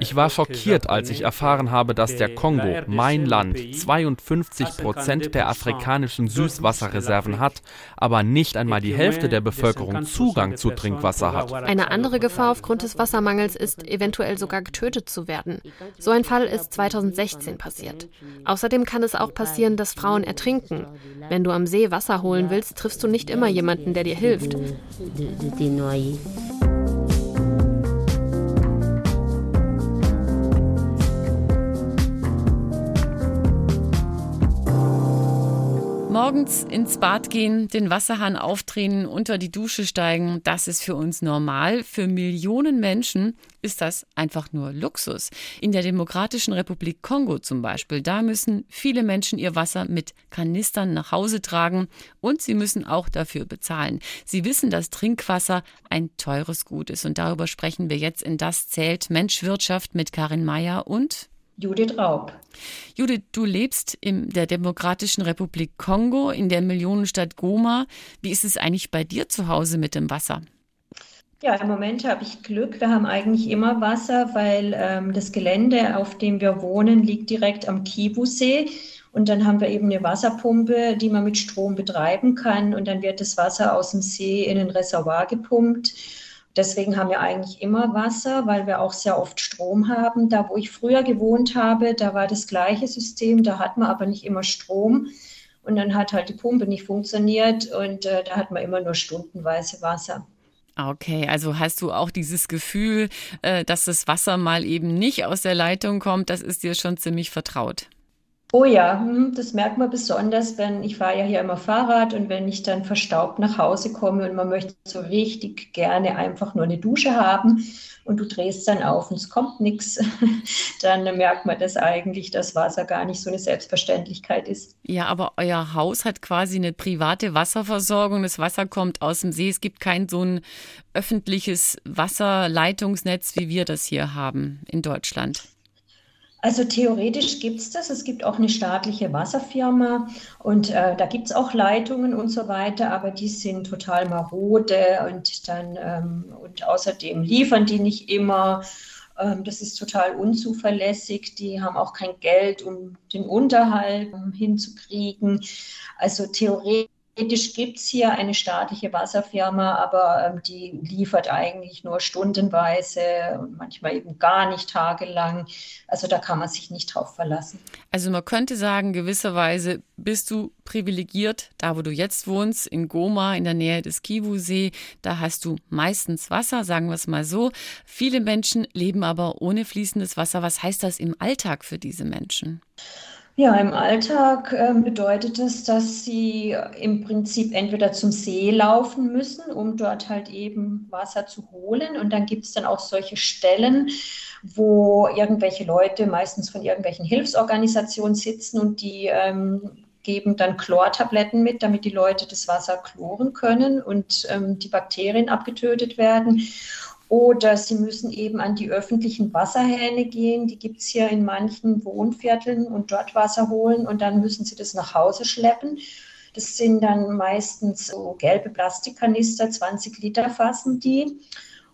Ich war schockiert, als ich erfahren habe, dass der Kongo, mein Land, 52 Prozent der afrikanischen Süßwasserreserven hat, aber nicht einmal die Hälfte der Bevölkerung Zugang zu Trinkwasser hat. Eine andere Gefahr aufgrund des Wassermangels ist, eventuell sogar getötet zu werden. So ein Fall ist 2016 passiert. Außerdem kann es auch passieren, dass Frauen ertrinken. Wenn du am See Wasser holen willst, triffst du nicht immer jemanden, der dir hilft. Morgens ins Bad gehen, den Wasserhahn aufdrehen, unter die Dusche steigen, das ist für uns normal. Für Millionen Menschen ist das einfach nur Luxus. In der Demokratischen Republik Kongo zum Beispiel, da müssen viele Menschen ihr Wasser mit Kanistern nach Hause tragen und sie müssen auch dafür bezahlen. Sie wissen, dass Trinkwasser ein teures Gut ist und darüber sprechen wir jetzt in Das zählt Mensch Wirtschaft mit Karin Meyer und Judith Raub. Judith, du lebst in der Demokratischen Republik Kongo, in der Millionenstadt Goma. Wie ist es eigentlich bei dir zu Hause mit dem Wasser? Ja, im Moment habe ich Glück. Wir haben eigentlich immer Wasser, weil ähm, das Gelände, auf dem wir wohnen, liegt direkt am Kivu-See. Und dann haben wir eben eine Wasserpumpe, die man mit Strom betreiben kann. Und dann wird das Wasser aus dem See in ein Reservoir gepumpt. Deswegen haben wir eigentlich immer Wasser, weil wir auch sehr oft Strom haben. Da, wo ich früher gewohnt habe, da war das gleiche System, da hat man aber nicht immer Strom. Und dann hat halt die Pumpe nicht funktioniert und äh, da hat man immer nur stundenweise Wasser. Okay, also hast du auch dieses Gefühl, äh, dass das Wasser mal eben nicht aus der Leitung kommt, das ist dir schon ziemlich vertraut. Oh ja, hm, das merkt man besonders, wenn ich fahre ja hier immer Fahrrad und wenn ich dann verstaubt nach Hause komme und man möchte so richtig gerne einfach nur eine Dusche haben und du drehst dann auf und es kommt nichts, dann merkt man das eigentlich, dass Wasser gar nicht so eine Selbstverständlichkeit ist. Ja, aber euer Haus hat quasi eine private Wasserversorgung. Das Wasser kommt aus dem See. Es gibt kein so ein öffentliches Wasserleitungsnetz, wie wir das hier haben in Deutschland. Also theoretisch gibt es das. Es gibt auch eine staatliche Wasserfirma und äh, da gibt es auch Leitungen und so weiter, aber die sind total marode und dann ähm, und außerdem liefern die nicht immer. Ähm, das ist total unzuverlässig. Die haben auch kein Geld, um den Unterhalt hinzukriegen. Also theoretisch Theoretisch gibt es hier eine staatliche Wasserfirma, aber ähm, die liefert eigentlich nur stundenweise und manchmal eben gar nicht tagelang. Also da kann man sich nicht drauf verlassen. Also man könnte sagen, gewisserweise bist du privilegiert, da wo du jetzt wohnst, in Goma, in der Nähe des Kivu-See. Da hast du meistens Wasser, sagen wir es mal so. Viele Menschen leben aber ohne fließendes Wasser. Was heißt das im Alltag für diese Menschen? Ja, im Alltag äh, bedeutet es, dass sie im Prinzip entweder zum See laufen müssen, um dort halt eben Wasser zu holen. Und dann gibt es dann auch solche Stellen, wo irgendwelche Leute, meistens von irgendwelchen Hilfsorganisationen sitzen und die ähm, geben dann Chlortabletten mit, damit die Leute das Wasser chloren können und ähm, die Bakterien abgetötet werden. Oder sie müssen eben an die öffentlichen Wasserhähne gehen. Die gibt es hier in manchen Wohnvierteln und dort Wasser holen und dann müssen sie das nach Hause schleppen. Das sind dann meistens so gelbe Plastikkanister, 20 Liter fassen die.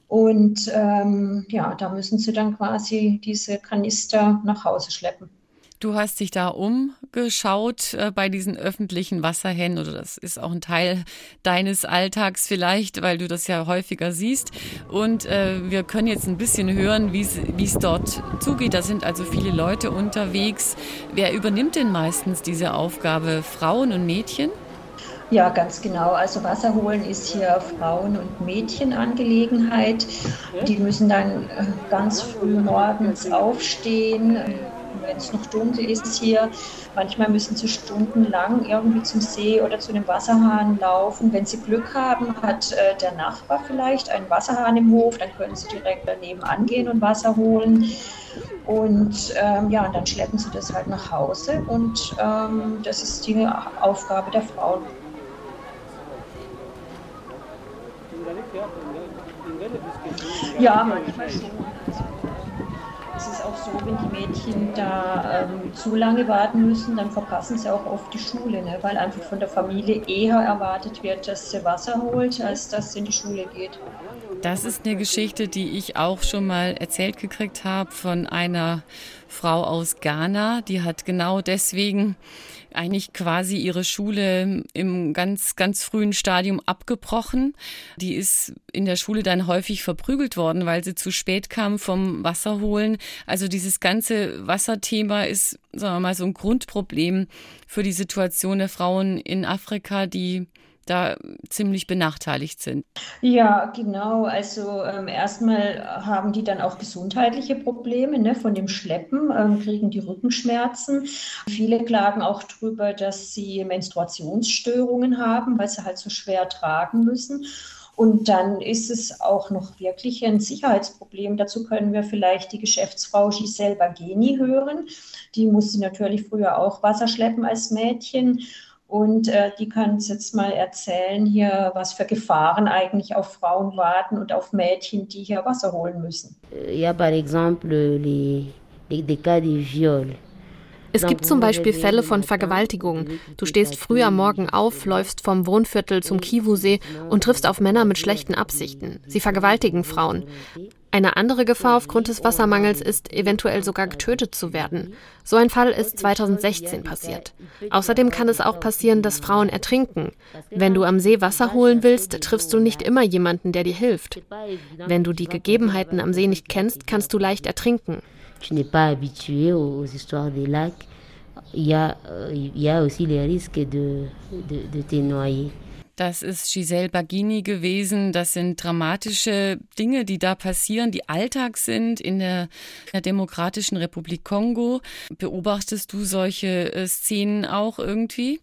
Und ähm, ja, da müssen sie dann quasi diese Kanister nach Hause schleppen. Du hast dich da umgeschaut äh, bei diesen öffentlichen Wasserhähnen oder das ist auch ein Teil deines Alltags vielleicht, weil du das ja häufiger siehst. Und äh, wir können jetzt ein bisschen hören, wie es dort zugeht. Da sind also viele Leute unterwegs. Wer übernimmt denn meistens diese Aufgabe? Frauen und Mädchen? Ja, ganz genau. Also Wasser holen ist hier Frauen- und Mädchenangelegenheit. Die müssen dann äh, ganz früh morgens aufstehen, wenn es noch dunkel ist hier. Manchmal müssen sie stundenlang irgendwie zum See oder zu dem Wasserhahn laufen. Wenn sie Glück haben, hat äh, der Nachbar vielleicht einen Wasserhahn im Hof, dann können sie direkt daneben angehen und Wasser holen. Und ähm, ja, und dann schleppen sie das halt nach Hause und ähm, das ist die Aufgabe der Frauen. Ja, manchmal schon es ist auch so, wenn die Mädchen da ähm, zu lange warten müssen, dann verpassen sie auch oft die Schule, ne? weil einfach von der Familie eher erwartet wird, dass sie Wasser holt, als dass sie in die Schule geht. Das ist eine Geschichte, die ich auch schon mal erzählt gekriegt habe von einer Frau aus Ghana. Die hat genau deswegen eigentlich quasi ihre Schule im ganz, ganz frühen Stadium abgebrochen. Die ist in der Schule dann häufig verprügelt worden, weil sie zu spät kam vom Wasserholen. Also dieses ganze Wasserthema ist, sagen wir mal, so ein Grundproblem für die Situation der Frauen in Afrika, die da ziemlich benachteiligt sind. Ja, genau. Also ähm, erstmal haben die dann auch gesundheitliche Probleme ne, von dem Schleppen, ähm, kriegen die Rückenschmerzen. Viele klagen auch darüber, dass sie Menstruationsstörungen haben, weil sie halt so schwer tragen müssen. Und dann ist es auch noch wirklich ein Sicherheitsproblem. Dazu können wir vielleicht die Geschäftsfrau Giselle Bageni hören. Die musste natürlich früher auch Wasser schleppen als Mädchen. Und äh, die kann uns jetzt mal erzählen hier, was für Gefahren eigentlich auf Frauen warten und auf Mädchen, die hier Wasser holen müssen. Ja, par exemple, les, les, cas de viol. Es gibt zum Beispiel Fälle von Vergewaltigung. Du stehst früh am Morgen auf, läufst vom Wohnviertel zum Kivu-See und triffst auf Männer mit schlechten Absichten. Sie vergewaltigen Frauen. Eine andere Gefahr aufgrund des Wassermangels ist, eventuell sogar getötet zu werden. So ein Fall ist 2016 passiert. Außerdem kann es auch passieren, dass Frauen ertrinken. Wenn du am See Wasser holen willst, triffst du nicht immer jemanden, der dir hilft. Wenn du die Gegebenheiten am See nicht kennst, kannst du leicht ertrinken tu n'es pas habitué aux, histoires des lacs, il y a, euh, il y a aussi les risques de, de, de. Das ist Giselle Bagini gewesen. Das sind dramatische Dinge, die da passieren, die Alltag sind in der, der Demokratischen Republik Kongo. Beobachtest du solche äh, Szenen auch irgendwie?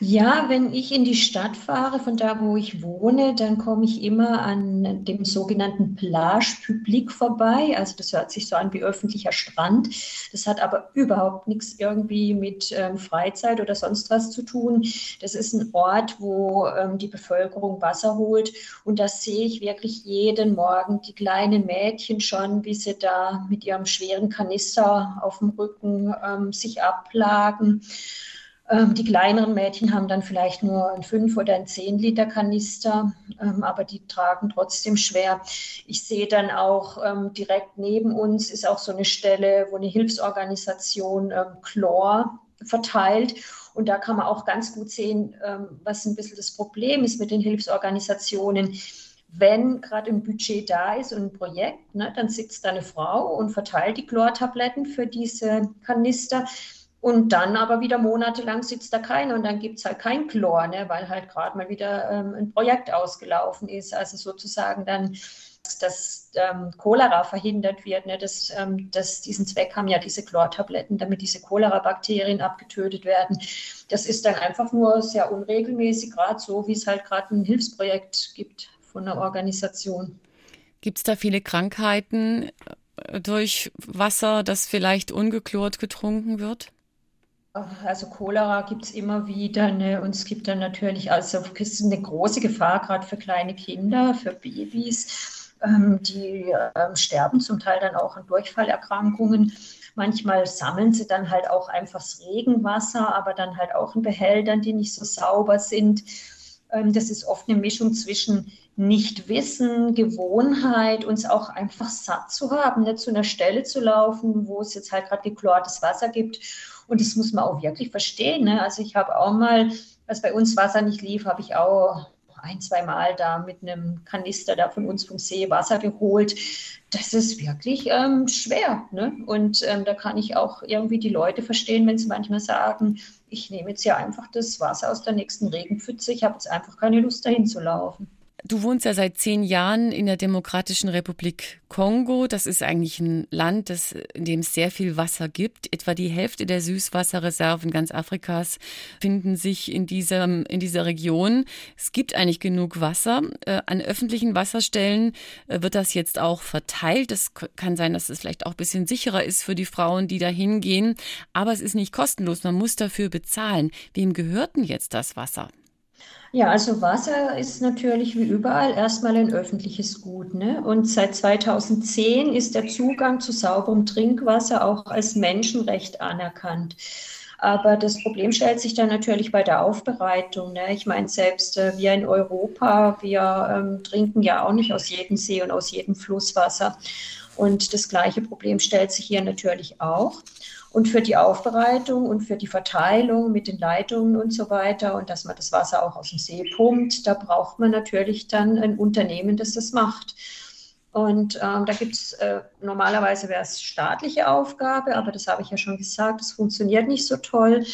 Ja, wenn ich in die Stadt fahre, von da, wo ich wohne, dann komme ich immer an dem sogenannten Plage Public vorbei. Also das hört sich so an wie öffentlicher Strand. Das hat aber überhaupt nichts irgendwie mit ähm, Freizeit oder sonst was zu tun. Das ist ein Ort, wo ähm, die Bevölkerung Wasser holt. Und da sehe ich wirklich jeden Morgen die kleinen Mädchen schon, wie sie da mit ihrem schweren Kanister auf dem Rücken ähm, sich abplagen. Ähm, die kleineren Mädchen haben dann vielleicht nur ein 5 oder ein 10 Liter Kanister, ähm, aber die tragen trotzdem schwer. Ich sehe dann auch ähm, direkt neben uns ist auch so eine Stelle, wo eine Hilfsorganisation Chlor verteilt. Und da kann man auch ganz gut sehen, was ein bisschen das Problem ist mit den Hilfsorganisationen wenn gerade ein Budget da ist und ein Projekt, ne, dann sitzt da eine Frau und verteilt die Chlortabletten für diese Kanister. Und dann aber wieder monatelang sitzt da keiner und dann gibt es halt kein Chlor, ne, weil halt gerade mal wieder ähm, ein Projekt ausgelaufen ist. Also sozusagen dann, dass ähm, Cholera verhindert wird. Ne, das, ähm, das, diesen Zweck haben ja diese Chlortabletten, damit diese Cholera-Bakterien abgetötet werden. Das ist dann einfach nur sehr unregelmäßig, gerade so, wie es halt gerade ein Hilfsprojekt gibt von einer Organisation. Gibt es da viele Krankheiten äh, durch Wasser, das vielleicht ungeklort getrunken wird? Also Cholera gibt es immer wieder ne? und es gibt dann natürlich also ist eine große Gefahr gerade für kleine Kinder, für Babys. Ähm, die ähm, sterben zum Teil dann auch an Durchfallerkrankungen. Manchmal sammeln sie dann halt auch einfach das Regenwasser, aber dann halt auch in Behältern, die nicht so sauber sind. Ähm, das ist oft eine Mischung zwischen Nichtwissen, Gewohnheit, uns auch einfach satt zu haben, nicht zu einer Stelle zu laufen, wo es jetzt halt gerade geklortes Wasser gibt und das muss man auch wirklich verstehen. Ne? Also ich habe auch mal, als bei uns Wasser nicht lief, habe ich auch ein, zwei Mal da mit einem Kanister da von uns vom See Wasser geholt. Das ist wirklich ähm, schwer. Ne? Und ähm, da kann ich auch irgendwie die Leute verstehen, wenn sie manchmal sagen, ich nehme jetzt ja einfach das Wasser aus der nächsten Regenpfütze, ich habe jetzt einfach keine Lust dahin zu laufen. Du wohnst ja seit zehn Jahren in der Demokratischen Republik Kongo. Das ist eigentlich ein Land, das, in dem es sehr viel Wasser gibt. Etwa die Hälfte der Süßwasserreserven ganz Afrikas finden sich in dieser, in dieser Region. Es gibt eigentlich genug Wasser. Äh, an öffentlichen Wasserstellen äh, wird das jetzt auch verteilt. Es kann sein, dass es vielleicht auch ein bisschen sicherer ist für die Frauen, die da hingehen. Aber es ist nicht kostenlos. Man muss dafür bezahlen. Wem gehört denn jetzt das Wasser? Ja, also Wasser ist natürlich wie überall erstmal ein öffentliches Gut. Ne? Und seit 2010 ist der Zugang zu sauberem Trinkwasser auch als Menschenrecht anerkannt. Aber das Problem stellt sich dann natürlich bei der Aufbereitung. Ne? Ich meine, selbst äh, wir in Europa, wir ähm, trinken ja auch nicht aus jedem See und aus jedem Flusswasser. Und das gleiche Problem stellt sich hier natürlich auch. Und für die Aufbereitung und für die Verteilung mit den Leitungen und so weiter und dass man das Wasser auch aus dem See pumpt, da braucht man natürlich dann ein Unternehmen, das das macht. Und ähm, da gibt es, äh, normalerweise wäre es staatliche Aufgabe, aber das habe ich ja schon gesagt, das funktioniert nicht so toll.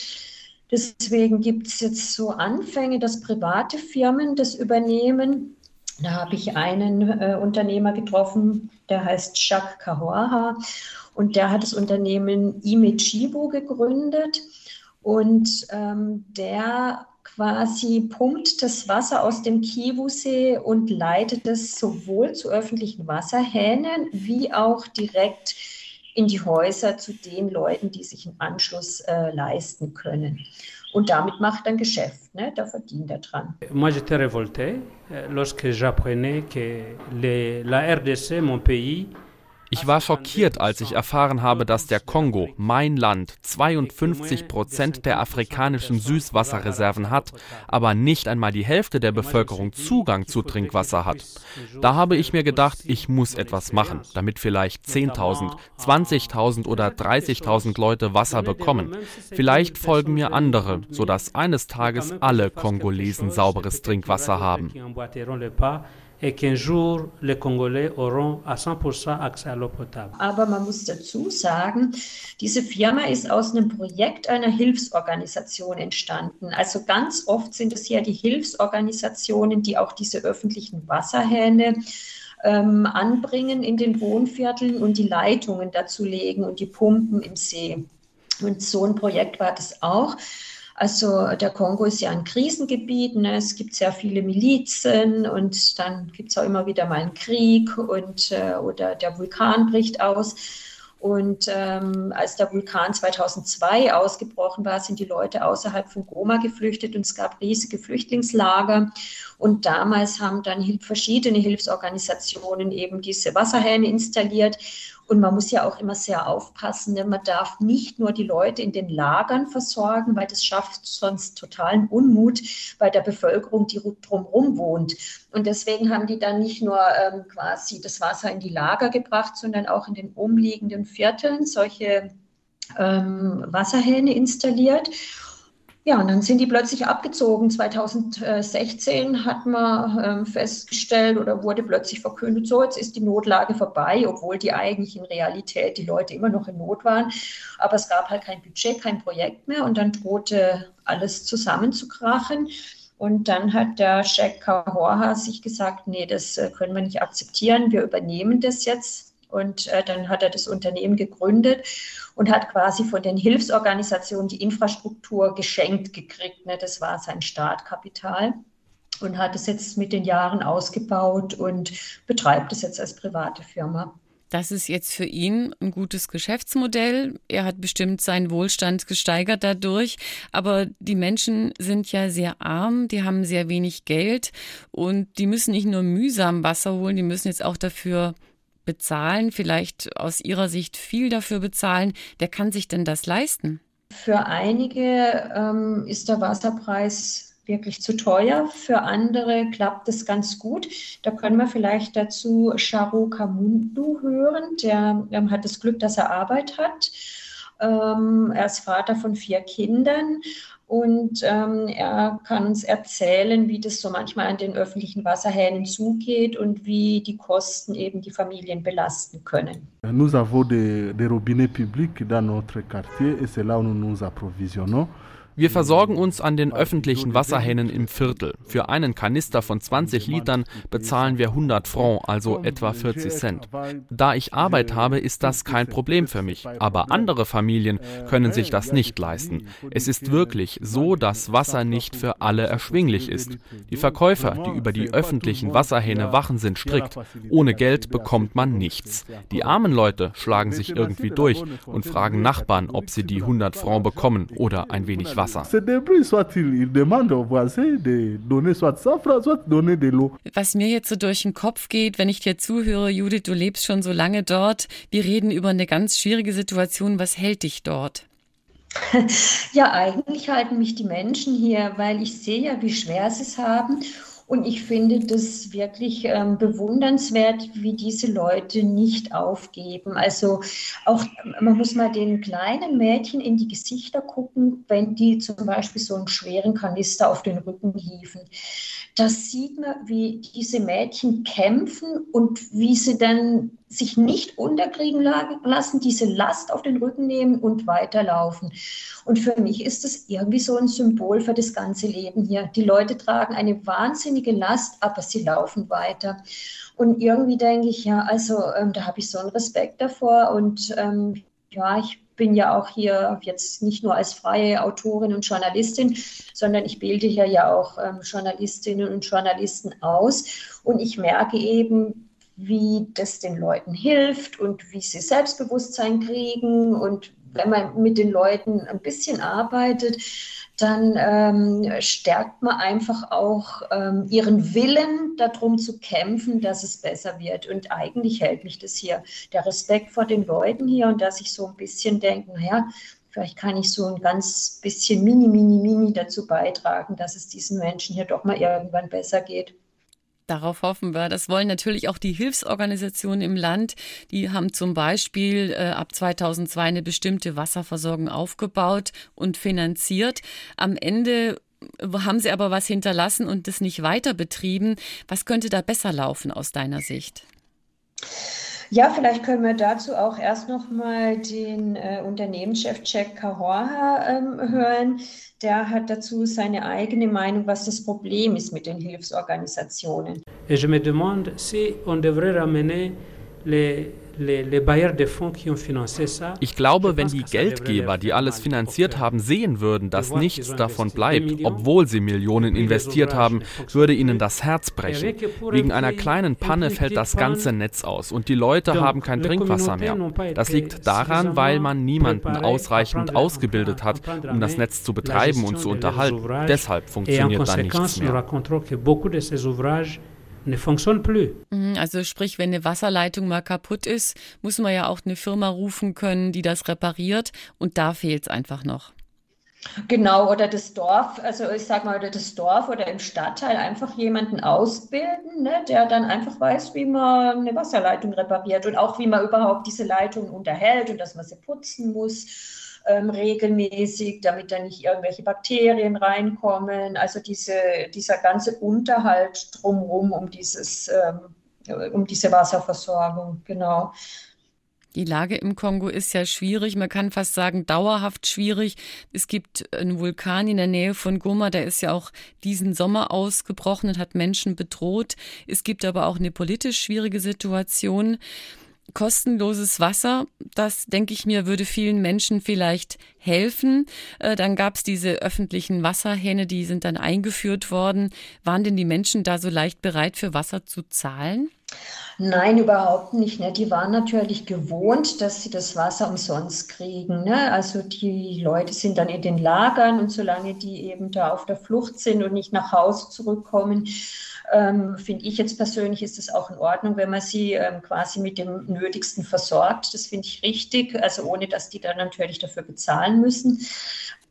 Deswegen gibt es jetzt so Anfänge, dass private Firmen das übernehmen. Da habe ich einen äh, Unternehmer getroffen, der heißt Jacques Kahorha und der hat das Unternehmen Imechibo gegründet. Und ähm, der quasi pumpt das Wasser aus dem Kivu-See und leitet es sowohl zu öffentlichen Wasserhähnen wie auch direkt in die Häuser zu den Leuten, die sich einen Anschluss äh, leisten können. Und damit macht er ein Geschäft, ne? da verdient er dran. Moi, j'étais révolté euh, lorsque j'apprenais que les, la RDC, mon pays, ich war schockiert, als ich erfahren habe, dass der Kongo, mein Land, 52 Prozent der afrikanischen Süßwasserreserven hat, aber nicht einmal die Hälfte der Bevölkerung Zugang zu Trinkwasser hat. Da habe ich mir gedacht, ich muss etwas machen, damit vielleicht 10.000, 20.000 oder 30.000 Leute Wasser bekommen. Vielleicht folgen mir andere, sodass eines Tages alle Kongolesen sauberes Trinkwasser haben et qu'un jour les Congolais auront à 100% accès à l'eau potable. Aber man muss dazu sagen, diese Firma ist aus einem Projekt einer Hilfsorganisation entstanden. Also ganz oft sind es ja die Hilfsorganisationen, die auch diese öffentlichen Wasserhähne ähm, anbringen in den Wohnvierteln und die Leitungen dazu legen und die Pumpen im See. Und so ein Projekt war das auch. Also der Kongo ist ja ein Krisengebiet, ne? es gibt sehr viele Milizen und dann gibt es auch immer wieder mal einen Krieg und, äh, oder der Vulkan bricht aus. Und ähm, als der Vulkan 2002 ausgebrochen war, sind die Leute außerhalb von Goma geflüchtet und es gab riesige Flüchtlingslager. Und damals haben dann verschiedene Hilfsorganisationen eben diese Wasserhähne installiert. Und man muss ja auch immer sehr aufpassen, denn man darf nicht nur die Leute in den Lagern versorgen, weil das schafft sonst totalen Unmut bei der Bevölkerung, die drumherum wohnt. Und deswegen haben die dann nicht nur ähm, quasi das Wasser in die Lager gebracht, sondern auch in den umliegenden Vierteln solche ähm, Wasserhähne installiert. Ja, und dann sind die plötzlich abgezogen. 2016 hat man ähm, festgestellt oder wurde plötzlich verkündet, so jetzt ist die Notlage vorbei, obwohl die eigentlich in Realität die Leute immer noch in Not waren. Aber es gab halt kein Budget, kein Projekt mehr und dann drohte alles zusammenzukrachen. Und dann hat der Sheikh Kahorha sich gesagt, nee, das äh, können wir nicht akzeptieren, wir übernehmen das jetzt und äh, dann hat er das Unternehmen gegründet und hat quasi von den Hilfsorganisationen die Infrastruktur geschenkt gekriegt. Ne? Das war sein Startkapital und hat es jetzt mit den Jahren ausgebaut und betreibt es jetzt als private Firma. Das ist jetzt für ihn ein gutes Geschäftsmodell. Er hat bestimmt seinen Wohlstand gesteigert dadurch. Aber die Menschen sind ja sehr arm, die haben sehr wenig Geld und die müssen nicht nur mühsam Wasser holen, die müssen jetzt auch dafür bezahlen, vielleicht aus Ihrer Sicht viel dafür bezahlen, wer kann sich denn das leisten? Für einige ähm, ist der Wasserpreis wirklich zu teuer. Für andere klappt es ganz gut. Da können wir vielleicht dazu Charo Kamundu hören. Der ähm, hat das Glück, dass er Arbeit hat. Ähm, er ist Vater von vier Kindern und ähm, er kann uns erzählen, wie das so manchmal an den öffentlichen Wasserhähnen zugeht und wie die Kosten eben die Familien belasten können. Nous avons des, des robinets publics dans notre quartier et c'est là où nous nous approvisionnons. Wir versorgen uns an den öffentlichen Wasserhähnen im Viertel. Für einen Kanister von 20 Litern bezahlen wir 100 Francs, also etwa 40 Cent. Da ich Arbeit habe, ist das kein Problem für mich. Aber andere Familien können sich das nicht leisten. Es ist wirklich so, dass Wasser nicht für alle erschwinglich ist. Die Verkäufer, die über die öffentlichen Wasserhähne wachen, sind strikt. Ohne Geld bekommt man nichts. Die armen Leute schlagen sich irgendwie durch und fragen Nachbarn, ob sie die 100 Francs bekommen oder ein wenig Wasser. Wasser. Was mir jetzt so durch den Kopf geht, wenn ich dir zuhöre, Judith, du lebst schon so lange dort. Wir reden über eine ganz schwierige Situation. Was hält dich dort? Ja, eigentlich halten mich die Menschen hier, weil ich sehe ja, wie schwer sie es haben. Und ich finde das wirklich ähm, bewundernswert, wie diese Leute nicht aufgeben. Also auch, man muss mal den kleinen Mädchen in die Gesichter gucken, wenn die zum Beispiel so einen schweren Kanister auf den Rücken hieven. Das sieht man, wie diese Mädchen kämpfen und wie sie dann sich nicht unterkriegen lassen, diese Last auf den Rücken nehmen und weiterlaufen. Und für mich ist das irgendwie so ein Symbol für das ganze Leben hier. Die Leute tragen eine wahnsinnige Last, aber sie laufen weiter. Und irgendwie denke ich, ja, also ähm, da habe ich so einen Respekt davor. Und ähm, ja, ich bin ja auch hier jetzt nicht nur als freie Autorin und Journalistin, sondern ich bilde hier ja auch ähm, Journalistinnen und Journalisten aus. Und ich merke eben, wie das den Leuten hilft und wie sie Selbstbewusstsein kriegen. Und wenn man mit den Leuten ein bisschen arbeitet, dann ähm, stärkt man einfach auch ähm, ihren Willen, darum zu kämpfen, dass es besser wird. Und eigentlich hält mich das hier, der Respekt vor den Leuten hier und dass ich so ein bisschen denke, naja, vielleicht kann ich so ein ganz bisschen mini, mini, mini dazu beitragen, dass es diesen Menschen hier doch mal irgendwann besser geht. Darauf hoffen wir. Das wollen natürlich auch die Hilfsorganisationen im Land. Die haben zum Beispiel äh, ab 2002 eine bestimmte Wasserversorgung aufgebaut und finanziert. Am Ende haben sie aber was hinterlassen und das nicht weiter betrieben. Was könnte da besser laufen aus deiner Sicht? Ja, vielleicht können wir dazu auch erst noch mal den äh, Unternehmenschef Jack Kahorha ähm, hören. Der hat dazu seine eigene Meinung, was das Problem ist mit den Hilfsorganisationen. Et je me demande si on devrait ramener les ich glaube, wenn die Geldgeber, die alles finanziert haben, sehen würden, dass nichts davon bleibt, obwohl sie Millionen investiert haben, würde ihnen das Herz brechen. Wegen einer kleinen Panne fällt das ganze Netz aus. Und die Leute haben kein Trinkwasser mehr. Das liegt daran, weil man niemanden ausreichend ausgebildet hat, um das Netz zu betreiben und zu unterhalten. Deshalb funktioniert da nichts mehr ne fonctionne plus. Mhm, also sprich, wenn eine Wasserleitung mal kaputt ist, muss man ja auch eine Firma rufen können, die das repariert und da fehlt es einfach noch. Genau, oder das Dorf, also ich sag mal, oder das Dorf oder im Stadtteil einfach jemanden ausbilden, ne, der dann einfach weiß, wie man eine Wasserleitung repariert und auch wie man überhaupt diese Leitung unterhält und dass man sie putzen muss ähm, regelmäßig, damit da nicht irgendwelche Bakterien reinkommen. Also diese, dieser ganze Unterhalt drumherum um dieses, ähm, um diese Wasserversorgung, genau. Die Lage im Kongo ist ja schwierig, man kann fast sagen dauerhaft schwierig. Es gibt einen Vulkan in der Nähe von Goma, der ist ja auch diesen Sommer ausgebrochen und hat Menschen bedroht. Es gibt aber auch eine politisch schwierige Situation kostenloses Wasser, das denke ich mir, würde vielen Menschen vielleicht helfen. Äh, dann gab es diese öffentlichen Wasserhähne, die sind dann eingeführt worden. Waren denn die Menschen da so leicht bereit, für Wasser zu zahlen? Nein, überhaupt nicht. Ne? Die waren natürlich gewohnt, dass sie das Wasser umsonst kriegen. Ne? Also die Leute sind dann in den Lagern und solange die eben da auf der Flucht sind und nicht nach Hause zurückkommen, ähm, finde ich jetzt persönlich, ist es auch in Ordnung, wenn man sie ähm, quasi mit dem Nötigsten versorgt. Das finde ich richtig, also ohne dass die dann natürlich dafür bezahlen müssen.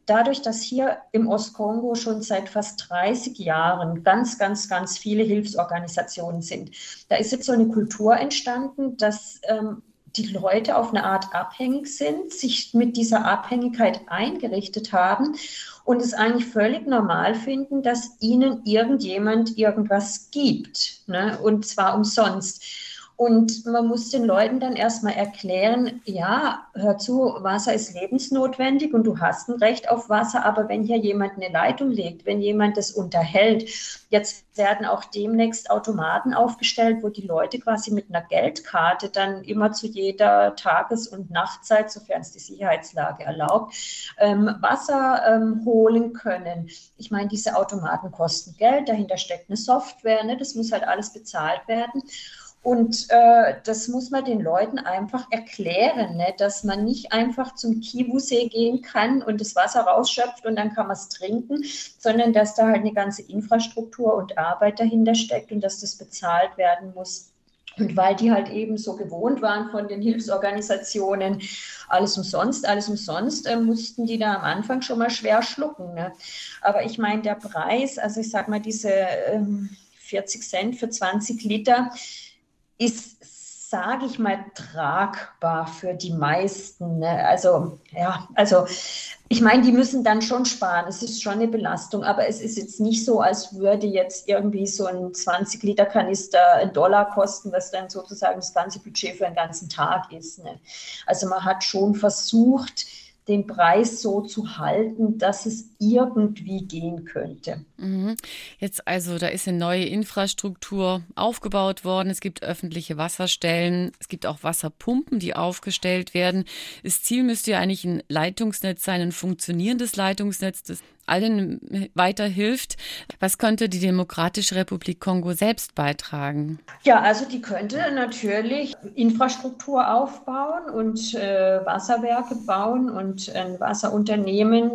Dadurch, dass hier im Ostkongo schon seit fast 30 Jahren ganz, ganz, ganz viele Hilfsorganisationen sind, da ist jetzt so eine Kultur entstanden, dass ähm, die Leute auf eine Art abhängig sind, sich mit dieser Abhängigkeit eingerichtet haben und es eigentlich völlig normal finden, dass ihnen irgendjemand irgendwas gibt, ne? und zwar umsonst. Und man muss den Leuten dann erstmal erklären, ja, hör zu, Wasser ist lebensnotwendig und du hast ein Recht auf Wasser, aber wenn hier jemand eine Leitung legt, wenn jemand das unterhält, jetzt werden auch demnächst Automaten aufgestellt, wo die Leute quasi mit einer Geldkarte dann immer zu jeder Tages- und Nachtzeit, sofern es die Sicherheitslage erlaubt, ähm, Wasser ähm, holen können. Ich meine, diese Automaten kosten Geld, dahinter steckt eine Software, ne? das muss halt alles bezahlt werden. Und äh, das muss man den Leuten einfach erklären, ne? dass man nicht einfach zum Kivu-See gehen kann und das Wasser rausschöpft und dann kann man es trinken, sondern dass da halt eine ganze Infrastruktur und Arbeit dahinter steckt und dass das bezahlt werden muss. Und weil die halt eben so gewohnt waren von den Hilfsorganisationen, alles umsonst, alles umsonst, äh, mussten die da am Anfang schon mal schwer schlucken. Ne? Aber ich meine, der Preis, also ich sage mal, diese ähm, 40 Cent für 20 Liter ist sage ich mal, tragbar für die meisten. Ne? Also, ja, also ich meine, die müssen dann schon sparen. Es ist schon eine Belastung, aber es ist jetzt nicht so, als würde jetzt irgendwie so ein 20-Liter-Kanister einen Dollar kosten, was dann sozusagen das ganze Budget für einen ganzen Tag ist. Ne? Also man hat schon versucht, den Preis so zu halten, dass es irgendwie gehen könnte. Mhm. Jetzt also, da ist eine neue Infrastruktur aufgebaut worden. Es gibt öffentliche Wasserstellen. Es gibt auch Wasserpumpen, die aufgestellt werden. Das Ziel müsste ja eigentlich ein Leitungsnetz sein, ein funktionierendes Leitungsnetz, das allen weiterhilft. Was könnte die Demokratische Republik Kongo selbst beitragen? Ja, also die könnte natürlich Infrastruktur aufbauen und äh, Wasserwerke bauen und ein Wasserunternehmen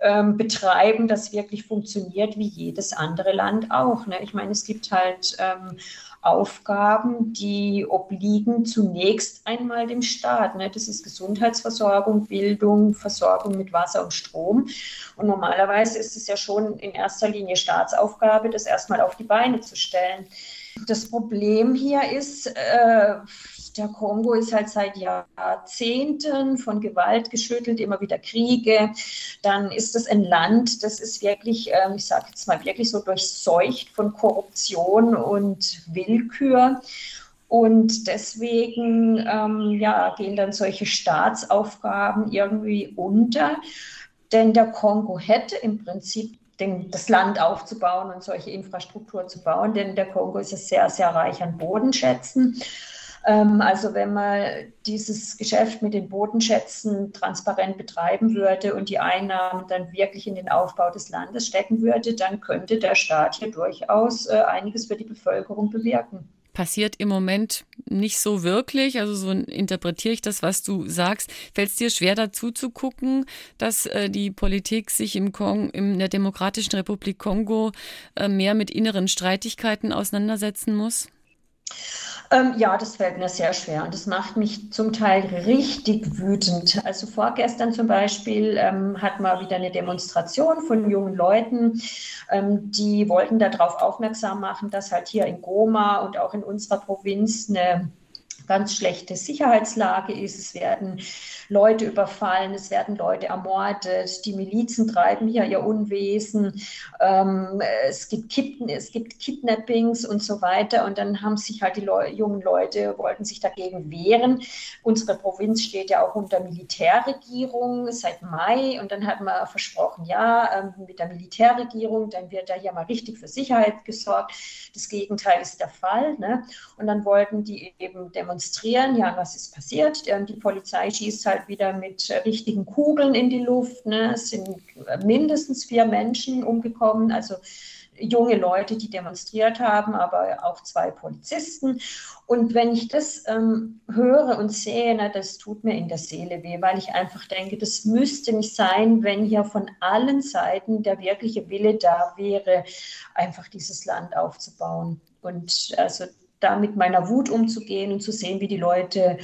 ähm, betreiben, das wirklich funktioniert wie jedes andere Land auch. Ne? Ich meine, es gibt halt ähm, Aufgaben, die obliegen zunächst einmal dem Staat. Ne? Das ist Gesundheitsversorgung, Bildung, Versorgung mit Wasser und Strom. Und normalerweise ist es ja schon in erster Linie Staatsaufgabe, das erstmal auf die Beine zu stellen. Das Problem hier ist, äh, der Kongo ist halt seit Jahrzehnten von Gewalt geschüttelt, immer wieder Kriege. Dann ist es ein Land, das ist wirklich, ähm, ich sage jetzt mal wirklich so durchseucht von Korruption und Willkür. Und deswegen ähm, ja, gehen dann solche Staatsaufgaben irgendwie unter. Denn der Kongo hätte im Prinzip den, das Land aufzubauen und solche Infrastruktur zu bauen, denn der Kongo ist ja sehr, sehr reich an Bodenschätzen. Ähm, also wenn man dieses Geschäft mit den Bodenschätzen transparent betreiben würde und die Einnahmen dann wirklich in den Aufbau des Landes stecken würde, dann könnte der Staat hier durchaus äh, einiges für die Bevölkerung bewirken passiert im Moment nicht so wirklich. Also so interpretiere ich das, was du sagst. Fällt es dir schwer dazu zu gucken, dass äh, die Politik sich im Kong, in der Demokratischen Republik Kongo äh, mehr mit inneren Streitigkeiten auseinandersetzen muss? Ähm, ja, das fällt mir sehr schwer und das macht mich zum Teil richtig wütend. Also vorgestern zum Beispiel ähm, hat man wieder eine Demonstration von jungen Leuten, ähm, die wollten darauf aufmerksam machen, dass halt hier in Goma und auch in unserer Provinz eine ganz schlechte Sicherheitslage ist. Es werden Leute überfallen, es werden Leute ermordet, die Milizen treiben hier ihr Unwesen, ähm, es, gibt Kidn es gibt Kidnappings und so weiter. Und dann haben sich halt die Leu jungen Leute, wollten sich dagegen wehren. Unsere Provinz steht ja auch unter Militärregierung seit Mai. Und dann hat man versprochen, ja, ähm, mit der Militärregierung, dann wird da hier mal richtig für Sicherheit gesorgt. Das Gegenteil ist der Fall. Ne? Und dann wollten die eben demonstrieren. Ja, was ist passiert? Die Polizei schießt halt wieder mit richtigen Kugeln in die Luft. Ne? Es sind mindestens vier Menschen umgekommen, also junge Leute, die demonstriert haben, aber auch zwei Polizisten. Und wenn ich das ähm, höre und sehe, na, das tut mir in der Seele weh, weil ich einfach denke, das müsste nicht sein, wenn hier von allen Seiten der wirkliche Wille da wäre, einfach dieses Land aufzubauen. Und also da mit meiner Wut umzugehen und zu sehen, wie die Leute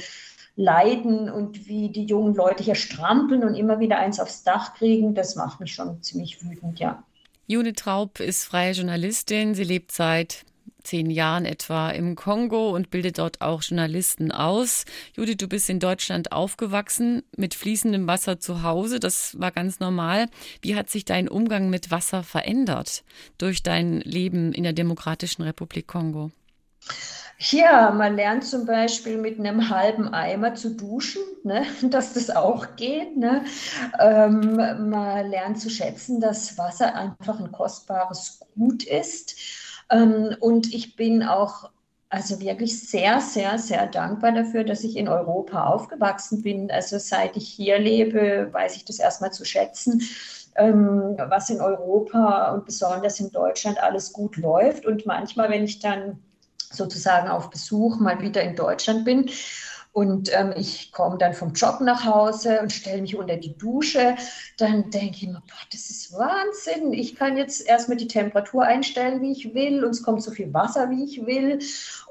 leiden und wie die jungen Leute hier strampeln und immer wieder eins aufs Dach kriegen, das macht mich schon ziemlich wütend, ja. Judith Traub ist freie Journalistin. Sie lebt seit zehn Jahren etwa im Kongo und bildet dort auch Journalisten aus. Judith, du bist in Deutschland aufgewachsen, mit fließendem Wasser zu Hause. Das war ganz normal. Wie hat sich dein Umgang mit Wasser verändert durch dein Leben in der Demokratischen Republik Kongo? Ja, man lernt zum Beispiel mit einem halben Eimer zu duschen, ne, dass das auch geht. Ne. Ähm, man lernt zu schätzen, dass Wasser einfach ein kostbares Gut ist. Ähm, und ich bin auch also wirklich sehr, sehr, sehr dankbar dafür, dass ich in Europa aufgewachsen bin. Also seit ich hier lebe, weiß ich das erstmal zu schätzen ähm, was in Europa und besonders in Deutschland alles gut läuft. Und manchmal, wenn ich dann sozusagen auf Besuch mal wieder in Deutschland bin und ähm, ich komme dann vom Job nach Hause und stelle mich unter die Dusche, dann denke ich mir, boah, das ist Wahnsinn. Ich kann jetzt erstmal die Temperatur einstellen, wie ich will, und es kommt so viel Wasser, wie ich will.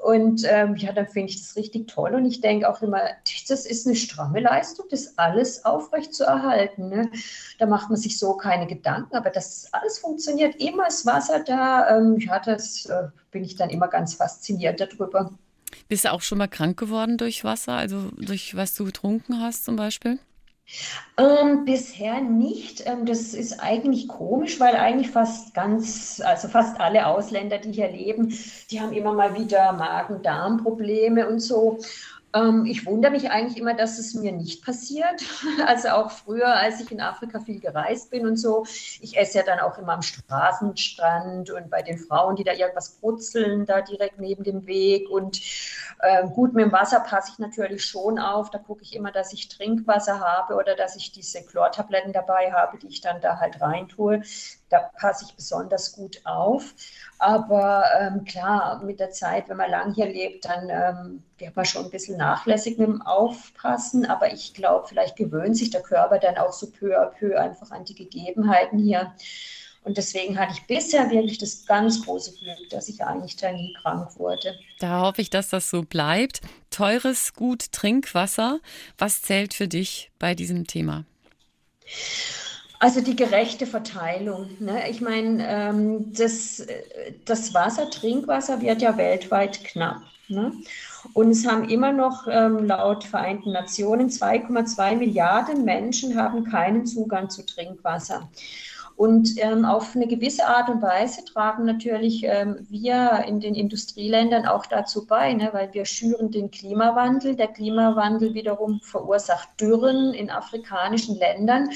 Und ähm, ja, dann finde ich das richtig toll. Und ich denke auch immer, das ist eine stramme Leistung, das alles aufrecht zu erhalten. Ne? Da macht man sich so keine Gedanken, aber dass alles funktioniert, immer ist Wasser da. Ähm, ja, das äh, bin ich dann immer ganz fasziniert darüber. Bist du auch schon mal krank geworden durch Wasser, also durch was du getrunken hast zum Beispiel? Ähm, bisher nicht. Ähm, das ist eigentlich komisch, weil eigentlich fast ganz, also fast alle Ausländer, die hier leben, die haben immer mal wieder Magen-Darm-Probleme und so. Ähm, ich wundere mich eigentlich immer, dass es mir nicht passiert. Also auch früher, als ich in Afrika viel gereist bin und so. Ich esse ja dann auch immer am Straßenstrand und bei den Frauen, die da irgendwas brutzeln, da direkt neben dem Weg. Und äh, gut, mit dem Wasser passe ich natürlich schon auf. Da gucke ich immer, dass ich Trinkwasser habe oder dass ich diese Chlortabletten dabei habe, die ich dann da halt reintue. Da passe ich besonders gut auf. Aber ähm, klar, mit der Zeit, wenn man lang hier lebt, dann ähm, wird man schon ein bisschen nachlässig mit dem Aufpassen. Aber ich glaube, vielleicht gewöhnt sich der Körper dann auch so peu à peu einfach an die Gegebenheiten hier. Und deswegen hatte ich bisher wirklich das ganz große Glück, dass ich eigentlich da nie krank wurde. Da hoffe ich, dass das so bleibt. Teures Gut Trinkwasser. Was zählt für dich bei diesem Thema? Also die gerechte Verteilung. Ne? Ich meine, ähm, das, das Wasser, Trinkwasser wird ja weltweit knapp. Ne? Und es haben immer noch ähm, laut Vereinten Nationen 2,2 Milliarden Menschen haben keinen Zugang zu Trinkwasser. Und ähm, auf eine gewisse Art und Weise tragen natürlich ähm, wir in den Industrieländern auch dazu bei, ne, weil wir schüren den Klimawandel. Der Klimawandel wiederum verursacht Dürren in afrikanischen Ländern.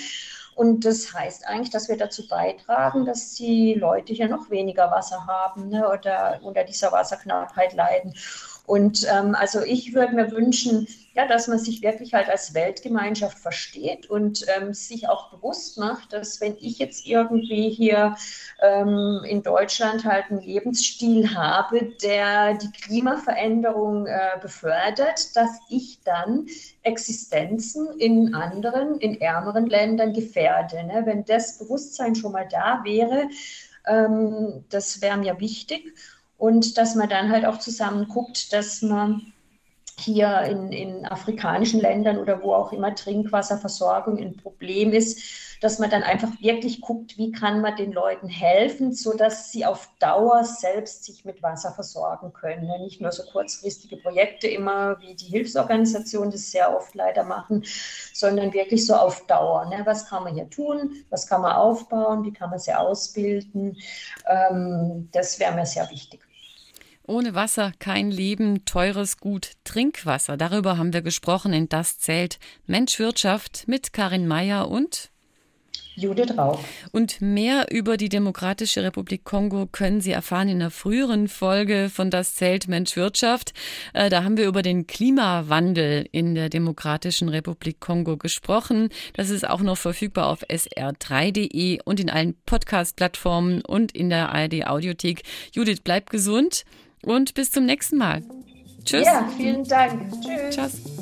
Und das heißt eigentlich, dass wir dazu beitragen, dass die Leute hier noch weniger Wasser haben ne, oder unter dieser Wasserknappheit leiden. Und ähm, also ich würde mir wünschen, ja, dass man sich wirklich halt als Weltgemeinschaft versteht und ähm, sich auch bewusst macht, dass wenn ich jetzt irgendwie hier ähm, in Deutschland halt einen Lebensstil habe, der die Klimaveränderung äh, befördert, dass ich dann Existenzen in anderen, in ärmeren Ländern gefährde. Ne? Wenn das Bewusstsein schon mal da wäre, ähm, das wäre mir wichtig und dass man dann halt auch zusammen guckt, dass man hier in, in afrikanischen Ländern oder wo auch immer Trinkwasserversorgung ein Problem ist, dass man dann einfach wirklich guckt, wie kann man den Leuten helfen, sodass sie auf Dauer selbst sich mit Wasser versorgen können. Nicht nur so kurzfristige Projekte immer, wie die Hilfsorganisationen das sehr oft leider machen, sondern wirklich so auf Dauer. Ne? Was kann man hier tun? Was kann man aufbauen? Wie kann man sie ausbilden? Ähm, das wäre mir sehr wichtig. Ohne Wasser kein Leben, teures Gut, Trinkwasser. Darüber haben wir gesprochen in Das Zelt Mensch Wirtschaft mit Karin Meyer und Judith Rauch. Und mehr über die Demokratische Republik Kongo können Sie erfahren in einer früheren Folge von Das Zelt Mensch Wirtschaft. Äh, da haben wir über den Klimawandel in der Demokratischen Republik Kongo gesprochen. Das ist auch noch verfügbar auf sr3.de und in allen Podcast-Plattformen und in der ARD Audiothek. Judith, bleib gesund und bis zum nächsten Mal. Tschüss. Ja, vielen Dank. Tschüss. Tschüss.